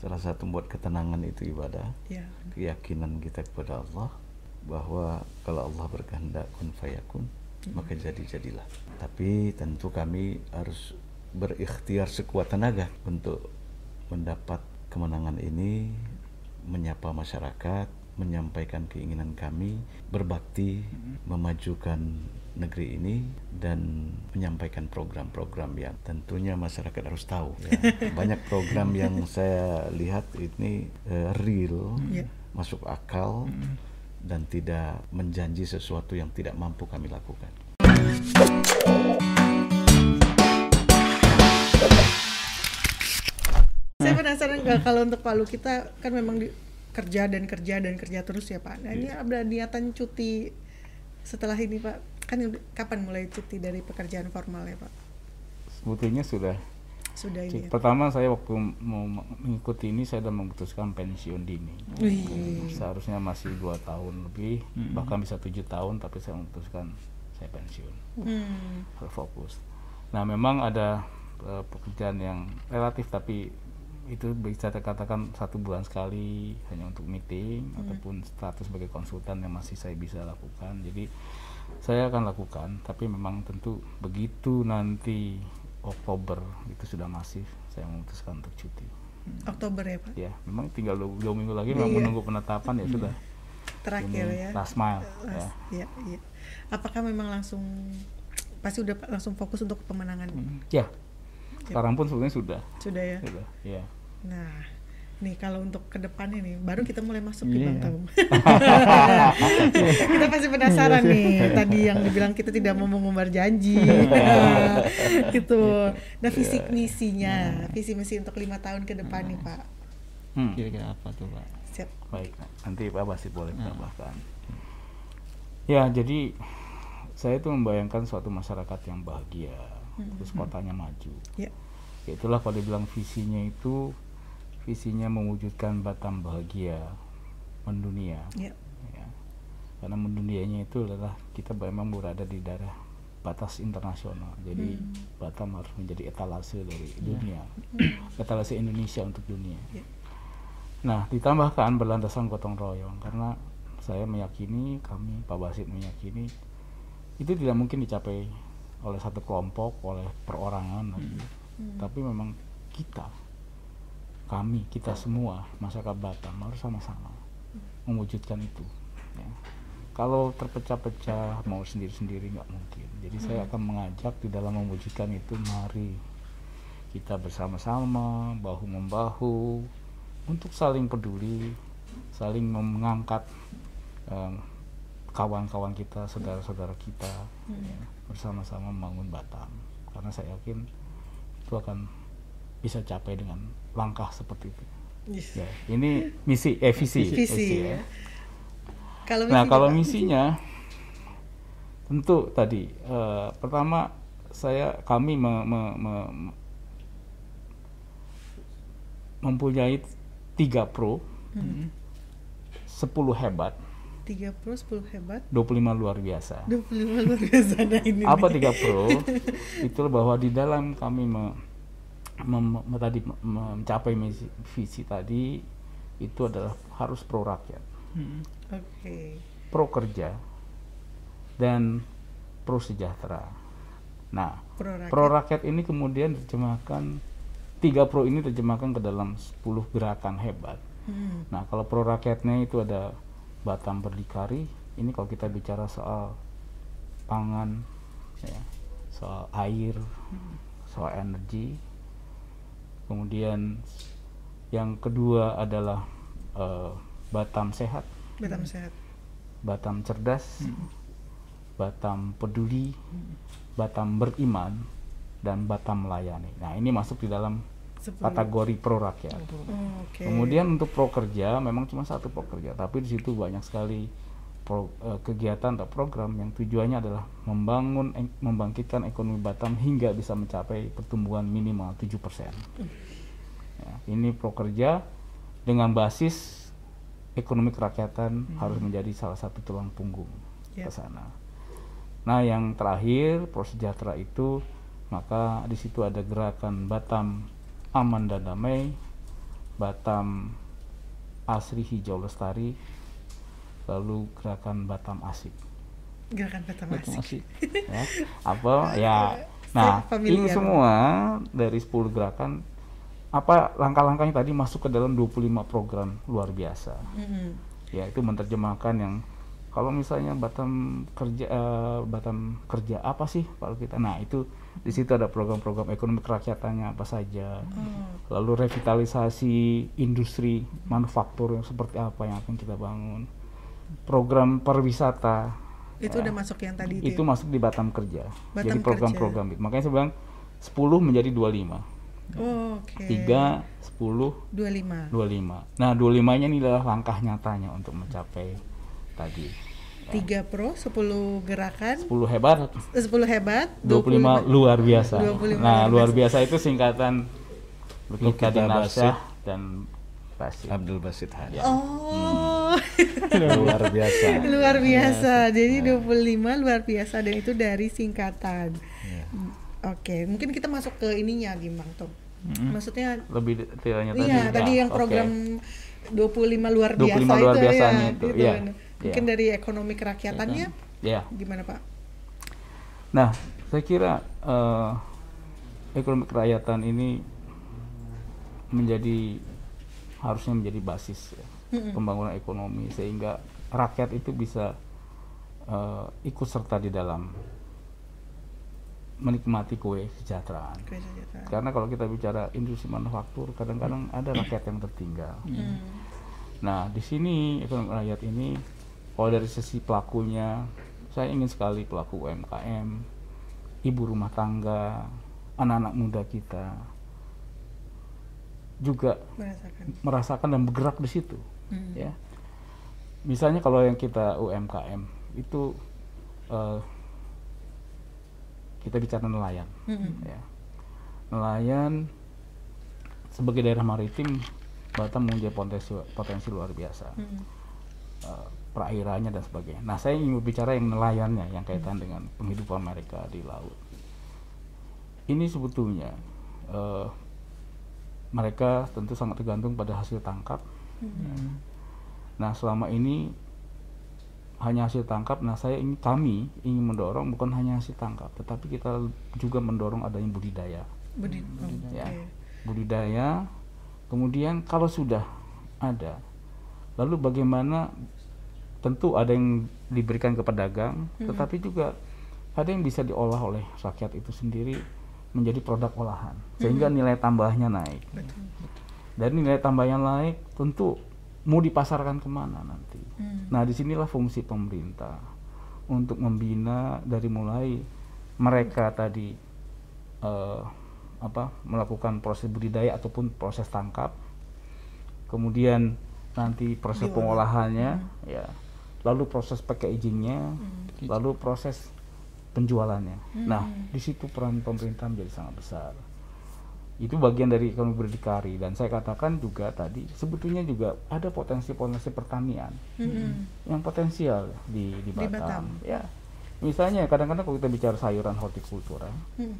salah satu buat ketenangan itu ibadah. Ya. keyakinan kita kepada Allah bahwa kalau Allah berkehendak kun fayakun maka jadi jadilah tapi tentu kami harus berikhtiar sekuat tenaga untuk mendapat kemenangan ini menyapa masyarakat menyampaikan keinginan kami berbakti memajukan negeri ini dan menyampaikan program-program yang tentunya masyarakat harus tahu ya. banyak program yang saya lihat ini eh, real Ya. masuk akal dan tidak menjanji sesuatu yang tidak mampu kami lakukan. Saya penasaran nggak kalau untuk Palu kita kan memang di, kerja dan kerja dan kerja terus ya Pak. Nah ini ada niatan cuti setelah ini Pak. Kan kapan mulai cuti dari pekerjaan formal ya Pak? Sebetulnya sudah. Sudah ini ya. Pertama saya waktu mau mengikuti ini saya sudah memutuskan pensiun dini. Wih. Seharusnya masih dua tahun lebih, bahkan bisa tujuh tahun, tapi saya memutuskan saya pensiun, Hmm. berfokus. Nah memang ada eh, pekerjaan yang relatif tapi itu bisa dikatakan satu bulan sekali hanya untuk meeting ataupun status sebagai konsultan yang masih saya bisa lakukan. Jadi saya akan lakukan, tapi memang tentu begitu nanti Oktober itu sudah masif, saya memutuskan untuk cuti. Oktober ya Pak. Ya, memang tinggal dua, dua minggu lagi, memang Iya. menunggu penetapan ya sudah. Terakhir Ini ya. Last mile. ya. Las- ya, iya. Apakah memang langsung pasti udah langsung fokus untuk pemenangan? Hmm, Ya, sekarang pun sebenarnya sudah. Sudah ya. Sudah, ya. Nah, nih kalau untuk ke depan ini baru kita mulai masuk di Bang Iya. Tom. kita pasti penasaran nih tadi yang dibilang kita tidak mau mengumbar janji. gitu. Nah, visi misinya, visi misi untuk lima tahun ke depan nih, Pak. Hmm. Kira-kira apa tuh Pak? Siap. Baik, nanti Pak Basit boleh Hmm. tambahkan. Ya, jadi saya itu membayangkan suatu masyarakat yang bahagia, terus kotanya maju. Ya. Ya, itulah kalau dibilang visinya itu visinya mewujudkan Batam bahagia mendunia. Ya. Ya. Karena mendunianya itu adalah kita memang berada di daerah batas internasional. Jadi Batam harus menjadi etalase dari dunia, etalase Indonesia untuk dunia. Ya. Nah, ditambahkan berlandasan gotong royong karena saya meyakini, kami Pak Basit meyakini itu tidak mungkin dicapai oleh satu kelompok, oleh perorangan lagi. Tapi memang kita, kami, kita semua masyarakat Batam harus sama-sama mewujudkan itu. ya. Kalau terpecah-pecah mau sendiri-sendiri nggak mungkin. Jadi saya akan mengajak di dalam mewujudkan itu mari kita bersama-sama bahu membahu untuk saling peduli, saling mengangkat em, kawan-kawan kita, saudara-saudara kita ya, bersama-sama membangun Batam. Karena saya yakin itu akan bisa capai dengan langkah seperti itu. Yes. Ya, ini misi, eh visi, Visi, ya. Kalau Nah, misinya, kalau Pak? misinya tentu tadi eh, pertama saya kami me- me- me- me- mempunyai tiga pro, Hmm. 10 hebat, 3 Pro 10 hebat, 25 luar biasa. 25 luar biasa nah ini. Apa nih. tiga pro? Itu bahwa di dalam kami me- mem- me- tadi me- mencapai misi, visi tadi itu adalah harus pro rakyat. Hmm. Oke. pro kerja dan pro sejahtera. Nah, Pro rakyat. pro rakyat ini kemudian diterjemahkan tiga pro ini terjemahkan ke dalam 10 gerakan hebat. Hmm. Nah, kalau pro rakyatnya itu ada Batam berdikari. Ini kalau kita bicara soal pangan, ya, soal air, soal energi. Kemudian yang kedua adalah eh, Batam sehat. Batam sehat. Batam cerdas, Batam peduli, Batam beriman, dan Batam melayani. Nah ini masuk di dalam 10. kategori pro rakyat. Oh, Oke. Kemudian untuk pro kerja memang cuma satu pro kerja, tapi di situ banyak sekali pro- eh, kegiatan atau program yang tujuannya adalah membangun, membangkitkan ekonomi Batam hingga bisa mencapai pertumbuhan minimal 7%. Ya, ini pro kerja dengan basis ekonomi kerakyatan harus menjadi salah satu tulang punggung Ya. ke sana. Nah, yang terakhir pro sejahtera itu maka di situ ada gerakan Batam aman dan damai, Batam Asri Hijau Lestari, lalu gerakan Batam Asik. Gerakan Batam Batam Asik. Asik. ya. Apa ya? Nah, ini semua dari 10 gerakan apa langkah-langkahnya tadi masuk ke dalam 25 program luar biasa. Mm-mm. Ya, itu menerjemahkan yang kalau misalnya Batam kerja eh, Batam kerja apa sih kalau kita nah itu di situ ada program-program ekonomi kerakyatannya apa saja Oh, lalu revitalisasi industri manufaktur yang seperti apa yang akan kita bangun program pariwisata itu ya, udah masuk yang tadi itu. itu ya? masuk di Batam kerja Batam jadi program-program itu makanya saya bilang 10 menjadi 25 Oh, Oke. 3 10 25. 25 nah 25 nya ini adalah langkah nyatanya untuk mencapai tadi 3 pro, 10 gerakan, 10 hebat eh, 10 hebat, 25 luar biasa 25 nah luar luar biasa itu singkatan Lukita Lukita Dinarsyah dan Basit Abdul Basit Hadi. Oh. Luar biasa. luar biasa. Jadi 25 luar biasa dan itu dari singkatan. Ya. Oke, mungkin kita masuk ke ininya Gimbang tuh. Maksudnya lebih detailnya tadi iya, tadi Ya, yang oke. program 25 luar 25 biasa luar itu biasanya ya, itu, gitu iya, iya. Mungkin dari ekonomi kerakyatannya ya gimana, Pak? nah saya kira eh, ekonomi kerakyatan ini menjadi harusnya menjadi basis ya, Mm-mm. pembangunan ekonomi sehingga rakyat itu bisa eh, ikut serta di dalam menikmati kue kesejahteraan Kue sejahtera. karena kalau kita bicara industri manufaktur kadang-kadang ada rakyat yang tertinggal Hmm. Nah, di sini ekonomi rakyat ini kalau dari sisi pelakunya, saya ingin sekali pelaku UMKM, ibu rumah tangga, anak-anak muda kita juga Merasakan. merasakan dan bergerak di situ, Hmm. ya. Misalnya kalau yang kita UMKM itu eh, kita bicara nelayan, Mm-mm. ya. Nelayan sebagai daerah maritim Batam mempunyai potensi potensi luar biasa Mm-mm. eh, perairannya dan sebagainya. Nah, saya ingin berbicara yang nelayannya yang kaitan dengan penghidupan mereka di laut. Ini sebetulnya eh, mereka tentu sangat tergantung pada hasil tangkap. Nah, selama ini hanya hasil tangkap. Nah, saya ingin kami ingin mendorong bukan hanya hasil tangkap, tetapi kita juga mendorong adanya budidaya Budi- oh, ya oke. budidaya kemudian kalau sudah ada lalu bagaimana tentu ada yang diberikan ke pedagang tetapi juga ada yang bisa diolah oleh rakyat itu sendiri menjadi produk olahan sehingga nilai tambahnya naik Betul. Dan nilai tambahnya naik tentu mau dipasarkan ke mana nanti. Hmm. Nah, di sinilah fungsi pemerintah untuk membina dari mulai mereka tadi eh, apa melakukan proses budidaya ataupun proses tangkap, kemudian nanti proses Diolah. pengolahannya, ya, lalu proses packagingnya, lalu proses penjualannya. Nah, di situ peran pemerintah menjadi sangat besar itu bagian dari ekonomi berdikari dan saya katakan juga tadi sebetulnya juga ada potensi-potensi pertanian Mm-mm. yang potensial di di Batam. Batam. Ya, misalnya kadang-kadang kalau kita bicara sayuran hortikultura, Hmm.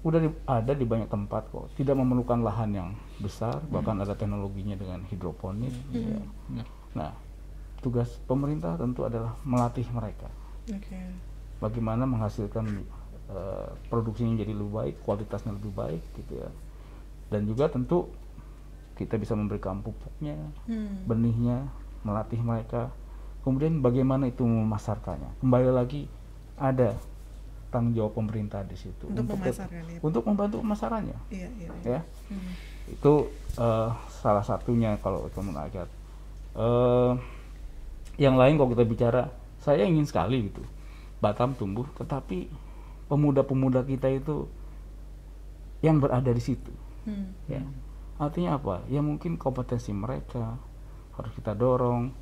udah di- ada di banyak tempat kok, tidak memerlukan lahan yang besar, bahkan ada teknologinya dengan hidroponik. ya. Nah, tugas pemerintah tentu adalah melatih mereka Oke. bagaimana menghasilkan eh, produksinya jadi lebih baik, kualitasnya lebih baik gitu ya. Dan juga tentu kita bisa memberikan pupuknya, Hmm. benihnya, melatih mereka. Kemudian bagaimana itu memasarkannya. Kembali lagi ada tanggung jawab pemerintah di situ Untuk memasarkan ya. untuk membantu pemasarannya Iya, iya. iya. ya. Hmm. Itu eh, salah satunya kalau ekonomi rakyat. Eh, yang lain kalau kita bicara, saya ingin sekali gitu Batam tumbuh, tetapi pemuda-pemuda kita itu yang berada di situ, Hmm. ya. Artinya apa? Ya mungkin kompetensi mereka harus kita dorong.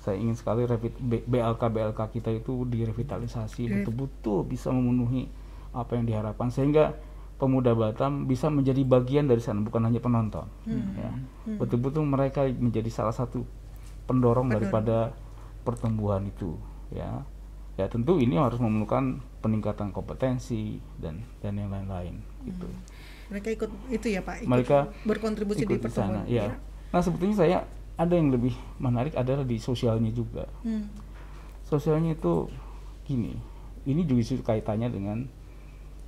Saya ingin sekali BLK BLK kita itu direvitalisasi betul-betul bisa memenuhi apa yang diharapkan sehingga pemuda Batam bisa menjadi bagian dari sana bukan hanya penonton Hmm. ya Hmm. betul-betul mereka menjadi salah satu pendorong, Pendorong. daripada pertumbuhan itu ya ya tentu ini harus memerlukan peningkatan kompetensi dan dan yang lain-lain gitu Mereka ikut itu ya Pak, ikut Mereka berkontribusi di ikut di sana pertemuan. ya Nah sebetulnya saya ada yang lebih menarik adalah di sosialnya juga. Hmm. Sosialnya itu gini, ini justru kaitannya dengan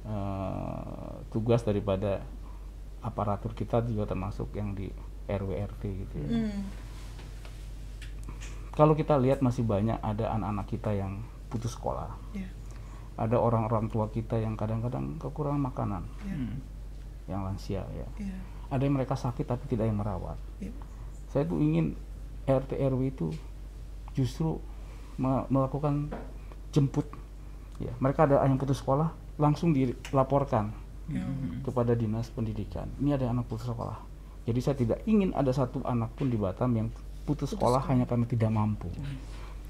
eh, tugas daripada aparatur kita juga termasuk yang di RW RT gitu ya. Hmm. Kalau kita lihat masih banyak ada anak-anak kita yang putus sekolah. Ya. Ada orang-orang tua kita yang kadang-kadang kekurangan makanan, Ya. Hmm. yang lansia ya. Ya. Ada yang mereka sakit tapi tidak yang merawat. Ya. Saya tuh ingin RT RW itu justru me- melakukan jemput. Ya, mereka ada yang putus sekolah langsung dilaporkan Ya. kepada dinas pendidikan. Ini ada anak putus sekolah. Jadi saya tidak ingin ada satu anak pun di Batam yang putus sekolah hanya karena tidak mampu.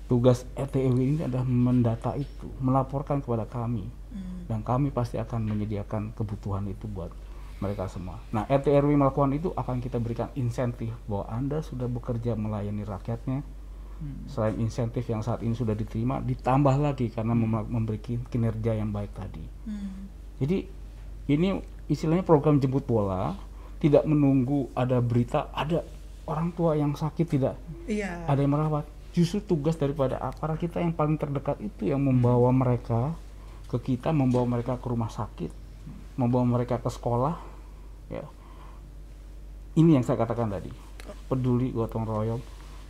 Tugas RT RW ini adalah mendata itu, melaporkan kepada kami, Hmm. dan kami pasti akan menyediakan kebutuhan itu buat mereka semua. Nah, RT RW melakukan itu akan kita berikan insentif bahwa Anda sudah bekerja melayani rakyatnya. Selain insentif yang saat ini sudah diterima, ditambah lagi karena mem- memberi kinerja yang baik tadi. Hmm. Jadi ini istilahnya program jemput bola, tidak menunggu ada berita, ada orang tua yang sakit tidak Iya. ada yang merawat. Justru tugas daripada aparat kita yang paling terdekat itu yang membawa mereka ke kita, membawa mereka ke rumah sakit, membawa mereka ke sekolah. Ya. Ini yang saya katakan tadi, peduli gotong royong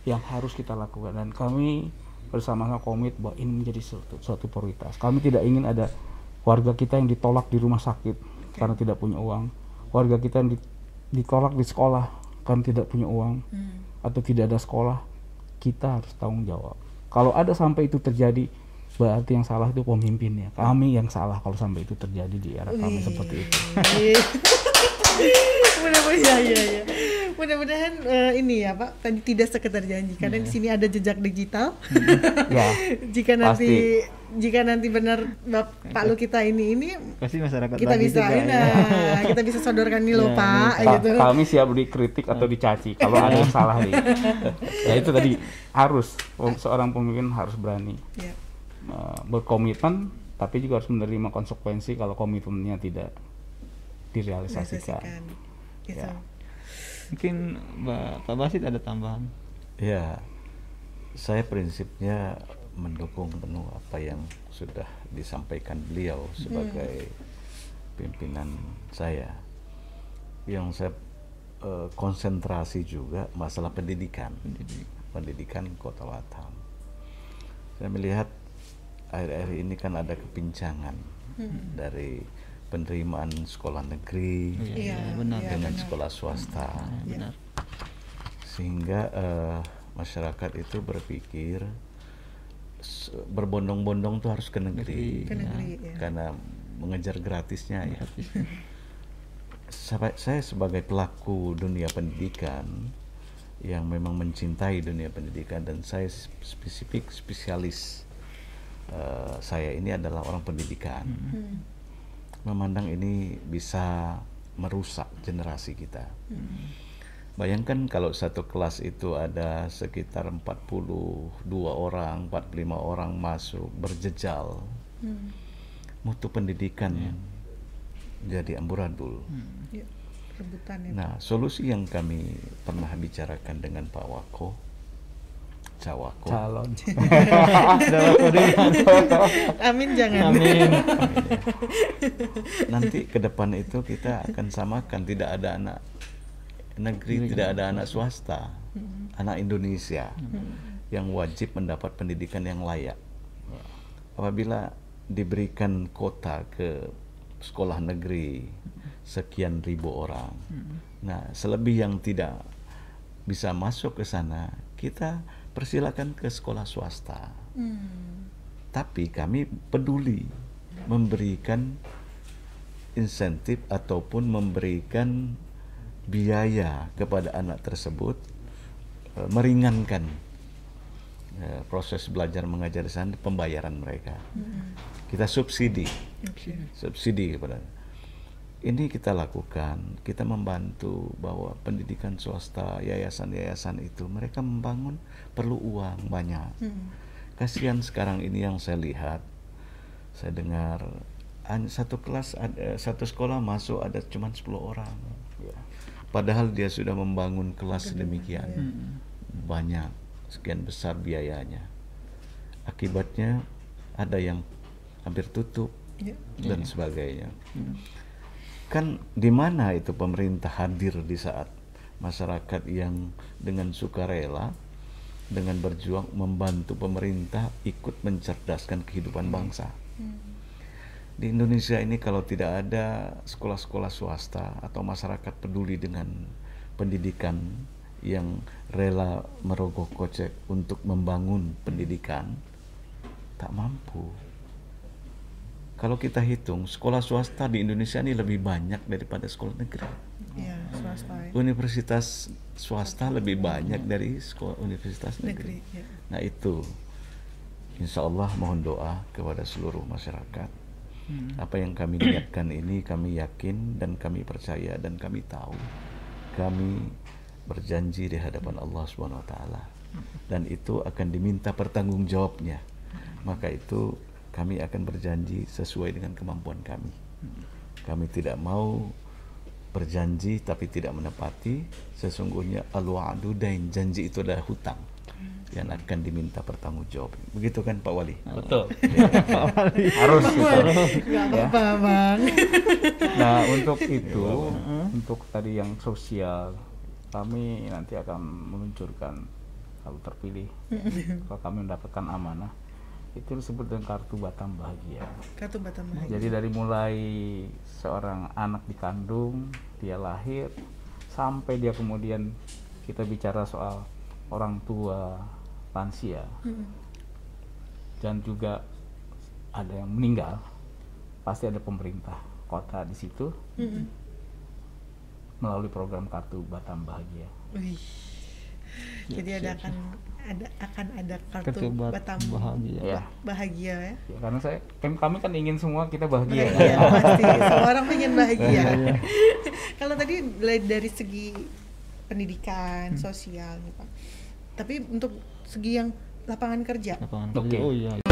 yang harus kita lakukan dan kami bersama-sama komit bahwa ini menjadi suatu, suatu prioritas. Kami tidak ingin ada warga kita yang ditolak di rumah sakit karena tidak punya uang, warga kita yang di- ditolak di sekolah karena tidak punya uang Hmm. atau tidak ada sekolah, kita harus tanggung jawab. Kalau ada sampai itu terjadi, berarti yang salah itu pemimpinnya. Kami yang salah kalau sampai itu terjadi di era kami seperti itu. Mudah-mudahan ya, ya, ya. Mudah-mudahan eh, ini ya Pak, tadi tidak sekedar janji karena di sini ada jejak digital. ya, jika nanti jika nanti benar Pak Lu kita ini ini Pasti masyarakat kita bisa juga, ini, ya. kita bisa sodorkan nih loh Ya, Pak Ka- gitu. kami siap dikritik atau dicaci kalau ada yang salah nih. ya itu tadi harus seorang pemimpin harus berani Ya. berkomitmen, tapi juga harus menerima konsekuensi kalau komitmennya tidak direalisasikan. Realisasikan. Gitu. Ya. Mungkin Pak Basit ada tambahan. Ya, saya prinsipnya mendukung penuh apa yang sudah disampaikan beliau sebagai pimpinan saya. Yang saya eh, konsentrasi juga masalah pendidikan, pendidikan Kota Batam. Saya melihat akhir-akhir ini kan ada kepincangan dari penerimaan sekolah negeri Iya, benar. iya, dengan benar. sekolah swasta Benar. sehingga eh, masyarakat itu berpikir berbondong-bondong tuh harus ke negeri, Ke negeri, ya. karena mengejar gratisnya ya. Saya sebagai pelaku dunia pendidikan yang memang mencintai dunia pendidikan dan saya spesifik spesialis eh, saya ini adalah orang pendidikan Hmm. Memandang ini bisa merusak generasi kita. Bayangkan kalau satu kelas itu ada sekitar 42 orang, 45 orang masuk berjejal, Hmm. mutu pendidikan jadi amburadul. Ya. Rebutan ya. Nah, solusi yang kami pernah bicarakan dengan Pak Wako, Cawako, Calon. Kode Amin jangan. Amin. nanti ke depan itu kita akan samakan. Tidak ada anak negeri tidak ada anak swasta. Anak Indonesia yang wajib mendapat pendidikan yang layak. Apabila diberikan kota ke sekolah negeri sekian ribu orang nah selebih yang tidak bisa masuk ke sana kita persilakan ke sekolah swasta. Hmm. tapi kami peduli memberikan insentif ataupun memberikan biaya kepada anak tersebut eh, meringankan eh, proses belajar mengajar di sana pembayaran mereka. Kita subsidi. Subsidi kepada ini kita lakukan kita membantu bahwa pendidikan swasta yayasan-yayasan itu mereka membangun perlu uang banyak Hmm. kasihan sekarang ini yang saya lihat saya dengar satu kelas ada, satu sekolah masuk ada cuma 10 orang ya. padahal dia sudah membangun kelas demikian Hmm. banyak sekian besar biayanya akibatnya ada yang hampir tutup Ya. dan sebagainya kan di mana itu pemerintah hadir di saat masyarakat yang dengan sukarela dengan berjuang membantu pemerintah ikut mencerdaskan kehidupan bangsa di Indonesia ini kalau tidak ada sekolah-sekolah swasta atau masyarakat peduli dengan pendidikan yang rela merogoh kocek untuk membangun pendidikan tak mampu. Kalau kita hitung sekolah swasta di Indonesia ini lebih banyak daripada sekolah negeri. ya swasta ya. Universitas swasta lebih banyak dari sekolah universitas negeri negeri. ya. Nah itu, insya Allah mohon doa kepada seluruh masyarakat. Apa yang kami niatkan ini kami yakin dan kami percaya dan kami tahu. Kami berjanji di hadapan Allah Subhanahu wa taala. Dan itu akan diminta pertanggungjawabnya. Maka itu kami akan berjanji sesuai dengan kemampuan kami. Kami tidak mau berjanji tapi tidak menepati. Sesungguhnya al-wa'du dain, janji itu adalah hutang yang akan diminta pertanggungjawab. Begitu kan Pak Wali? Betul. Harus gitu. apa-apa bang Nah, untuk itu, untuk tadi yang sosial, kami nanti akan meluncurkan kalau terpilih, kalau kami mendapatkan amanah, itu disebut dengan kartu Batam Bahagia. kartu batam bahagia Jadi dari mulai seorang anak dikandung, dia lahir, sampai dia kemudian kita bicara soal orang tua, lansia, Mm-mm. dan juga ada yang meninggal, pasti ada pemerintah kota di situ Mm-mm. melalui program kartu Batam Bahagia. Wih. Jadi ada akan ada akan ada kartu, Kartu bat- batam bahagia. Ya, bahagia ya ya karena saya kan kami kan ingin semua kita bahagia. bahagia pasti semua orang pengen bahagia kalau tadi dari dari segi pendidikan sosial nih pak tapi untuk segi yang lapangan kerja Lapangan Oke. kerja. Oh iya.